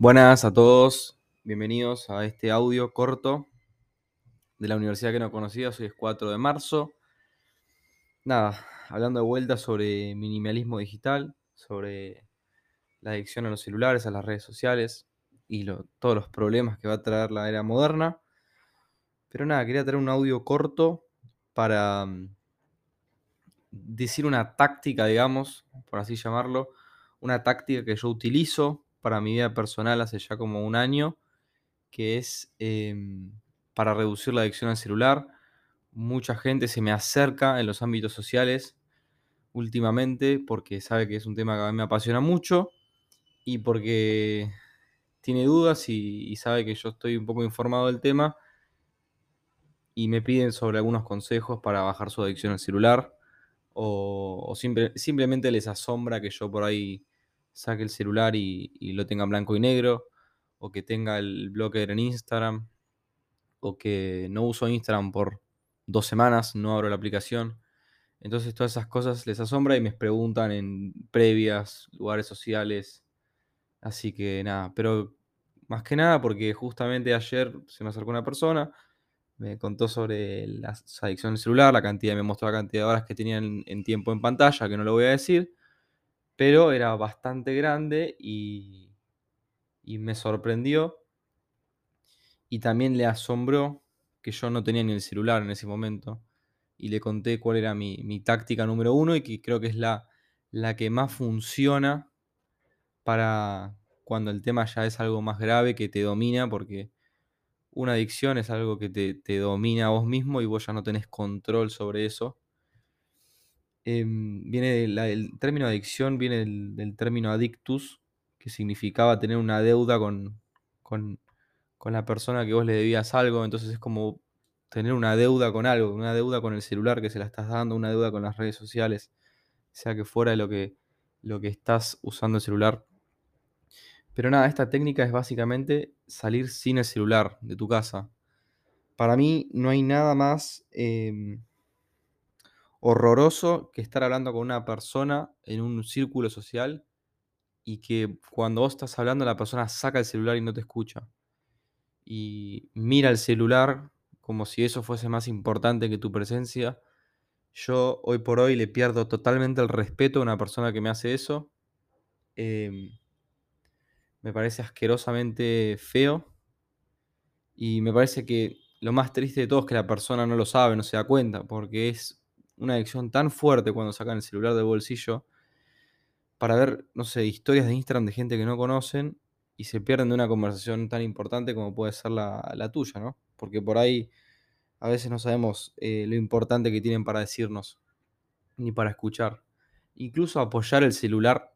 Buenas a todos, bienvenidos a este audio corto de la universidad que no conocía. Hoy es 4 de marzo. Nada, hablando de vuelta sobre minimalismo digital, sobre la adicción a los celulares, a las redes sociales y todos los problemas que va a traer la era moderna. Pero nada, quería traer un audio corto para mm, decir una táctica, digamos, por así llamarlo, una táctica que yo utilizo para mi vida personal hace ya como un año, que es em, para reducir la adicción al celular. Mucha gente se me acerca en los ámbitos sociales últimamente porque sabe que es un tema que a mí me apasiona mucho y porque tiene dudas y, sabe que yo estoy un poco informado del tema y me piden sobre algunos consejos para bajar su adicción al celular o, simplemente les asombra que yo por ahí saque el celular y, lo tenga en blanco y negro o que tenga el blocker en Instagram o que no uso Instagram por dos semanas, no abro la aplicación. Entonces todas esas cosas les asombra y me preguntan en previas, lugares sociales. Así que nada, pero más que nada porque justamente ayer se me acercó una persona, me contó sobre la adicción al celular, la cantidad, me mostró la cantidad de horas que tenían en tiempo en pantalla, que no lo voy a decir, pero era bastante grande y, y me sorprendió y también le asombró que yo no tenía ni el celular en ese momento. Y le conté cuál era mi, táctica número uno y que creo que es la, la que más funciona para cuando el tema ya es algo más grave que te domina, porque una adicción es algo que te, domina a vos mismo y vos ya no tenés control sobre eso. Em, viene el término adicción viene del, término adictus, que significaba tener una deuda con, con con la persona que vos le debías algo, entonces es como tener una deuda con algo, una deuda con el celular que se la estás dando, una deuda con las redes sociales, sea que fuera de lo que, lo que estás usando el celular. Pero nada, esta técnica es básicamente salir sin el celular de tu casa. Para mí no hay nada más em, horroroso que estar hablando con una persona en un círculo social y que cuando vos estás hablando la persona saca el celular y no te escucha y mira el celular como si eso fuese más importante que tu presencia. Yo hoy por hoy le pierdo totalmente el respeto a una persona que me hace eso. Em, me parece asquerosamente feo. Y me parece que lo más triste de todo es que la persona no lo sabe, no se da cuenta, porque es una adicción tan fuerte cuando sacan el celular del bolsillo para ver, no sé, historias de Instagram de gente que no conocen y se pierden de una conversación tan importante como puede ser la, tuya, ¿no? Porque por ahí a veces no sabemos eh, lo importante que tienen para decirnos, ni para escuchar. Incluso apoyar el celular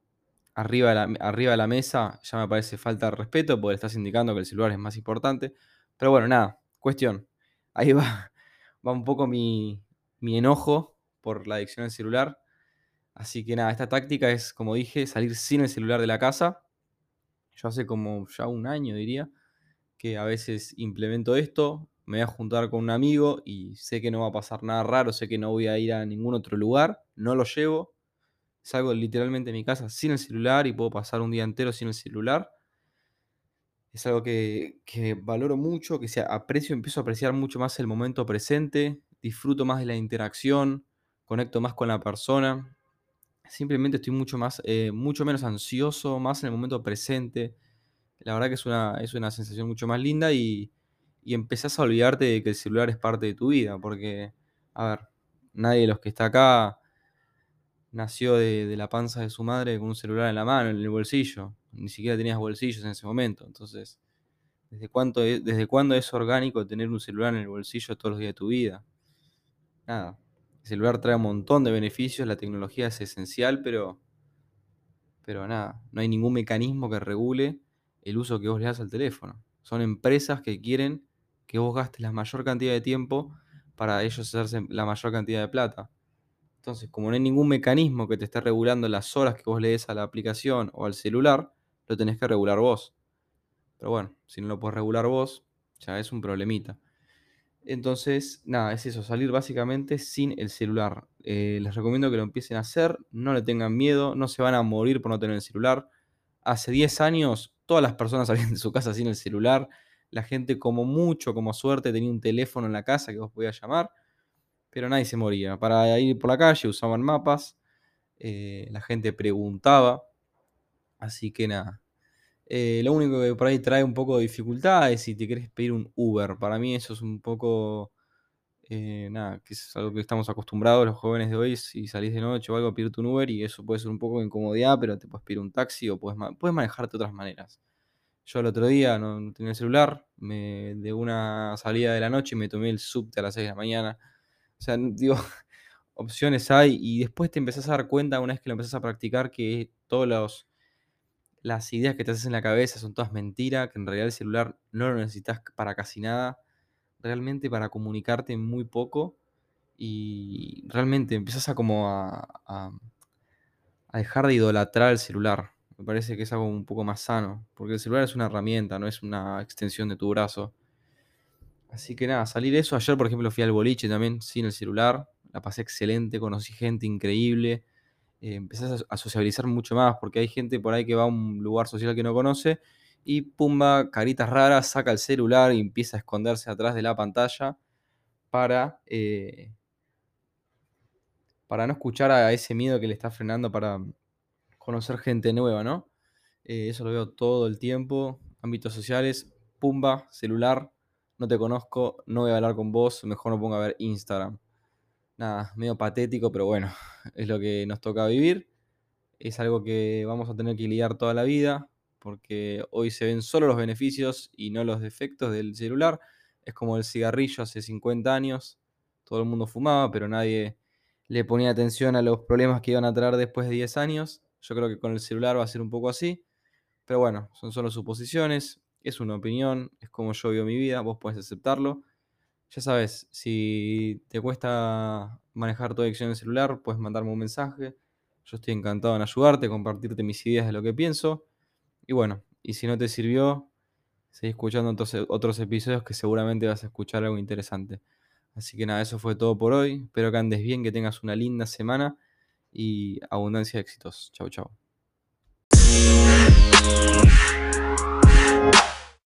arriba de, la, arriba de la mesa ya me parece falta de respeto porque estás indicando que el celular es más importante. Pero bueno, nada, cuestión. Ahí va, va un poco mi, mi enojo por la adicción al celular. Así que nada, esta táctica es, como dije, salir sin el celular de la casa yo hace como ya un año diría que a veces implemento esto, me voy a juntar con un amigo y sé que no va a pasar nada raro, sé que no voy a ir a ningún otro lugar, no lo llevo, salgo literalmente de mi casa sin el celular y puedo pasar un día entero sin el celular. Es algo que, valoro mucho, que se aprecio, empiezo a apreciar mucho más el momento presente, disfruto más de la interacción, conecto más con la persona simplemente estoy mucho más, eh, mucho menos ansioso, más en el momento presente. La verdad que es una, es una sensación mucho más linda y, y empezás a olvidarte de que el celular es parte de tu vida, porque, a ver, nadie de los que está acá nació de, la panza de su madre con un celular en la mano, en el bolsillo. Ni siquiera tenías bolsillos en ese momento. Entonces, ¿desde, cuánto ¿desde cuándo es orgánico tener un celular en el bolsillo todos los días de tu vida? Nada. El celular trae un montón de beneficios, la tecnología es esencial, pero, pero nada, no hay ningún mecanismo que regule el uso que vos le das al teléfono. Son empresas que quieren que vos gastes la mayor cantidad de tiempo para ellos hacerse la mayor cantidad de plata. Entonces, como no hay ningún mecanismo que te esté regulando las horas que vos le des a la aplicación o al celular, lo tenés que regular vos. Pero bueno, si no lo podés regular vos, ya es un problemita. Entonces, nada, es eso, salir básicamente sin el celular. Eh, les recomiendo que lo empiecen a hacer, no le tengan miedo, no se van a morir por no tener el celular. Hace 10 años todas las personas salían de su casa sin el celular. La gente, como mucho, como suerte, tenía un teléfono en la casa que vos podías llamar, pero nadie se moría. Para ir por la calle usaban mapas, eh, la gente preguntaba, así que nada. Eh, lo único que por ahí trae un poco de dificultad es si te querés pedir un Uber. Para mí eso es un poco eh, nada, que es algo que estamos acostumbrados los jóvenes de hoy, si salís de noche o algo, pedirte un Uber y eso puede ser un poco de incomodidad, pero te puedes pedir un taxi o puedes, puedes manejarte de otras maneras. Yo el otro día no, tenía el celular, de una salida de la noche me tomé el subte a las 6 de la mañana. O sea, digo, opciones hay y después te empezás a dar cuenta una vez que lo empezás a practicar que todas las ideas que te haces en la cabeza son todas mentiras, que en realidad el celular no lo necesitas para casi nada realmente para comunicarte muy poco y realmente empiezas a como a, dejar de idolatrar el celular. Me parece que es algo un poco más sano, porque el celular es una herramienta, no es una extensión de tu brazo. Así que nada, salir eso. Ayer, por ejemplo, fui al boliche también sin el celular. La pasé excelente, conocí gente increíble. Eh, empezás a sociabilizar mucho más, porque hay gente por ahí que va a un lugar social que no conoce y pumba, caritas raras, saca el celular y empieza a esconderse atrás de la pantalla para, eh, para no escuchar a ese miedo que le está frenando para conocer gente nueva, ¿no? Eh, eso lo veo todo el tiempo. Ámbitos sociales, pumba, celular, no te conozco, no voy a hablar con vos, mejor no ponga a ver Instagram. Nada, medio patético, pero bueno, es lo que nos toca vivir. Es algo que vamos a tener que lidiar toda la vida porque hoy se ven solo los beneficios y no los defectos del celular. Es como el cigarrillo hace 50 años, todo el mundo fumaba, pero nadie le ponía atención a los problemas que iban a traer después de 10 años. Yo creo que con el celular va a ser un poco así, pero bueno, son solo suposiciones, es una opinión, es como yo vivo mi vida, vos podés aceptarlo. Ya sabes, si te cuesta manejar tu adicción en el celular, puedes mandarme un mensaje. Yo estoy encantado en ayudarte, compartirte mis ideas de lo que pienso. Y bueno, y si no te sirvió, seguí escuchando entonces otros episodios que seguramente vas a escuchar algo interesante. Así que nada, eso fue todo por hoy. Espero que andes bien, que tengas una linda semana y abundancia de éxitos. Chau, chau.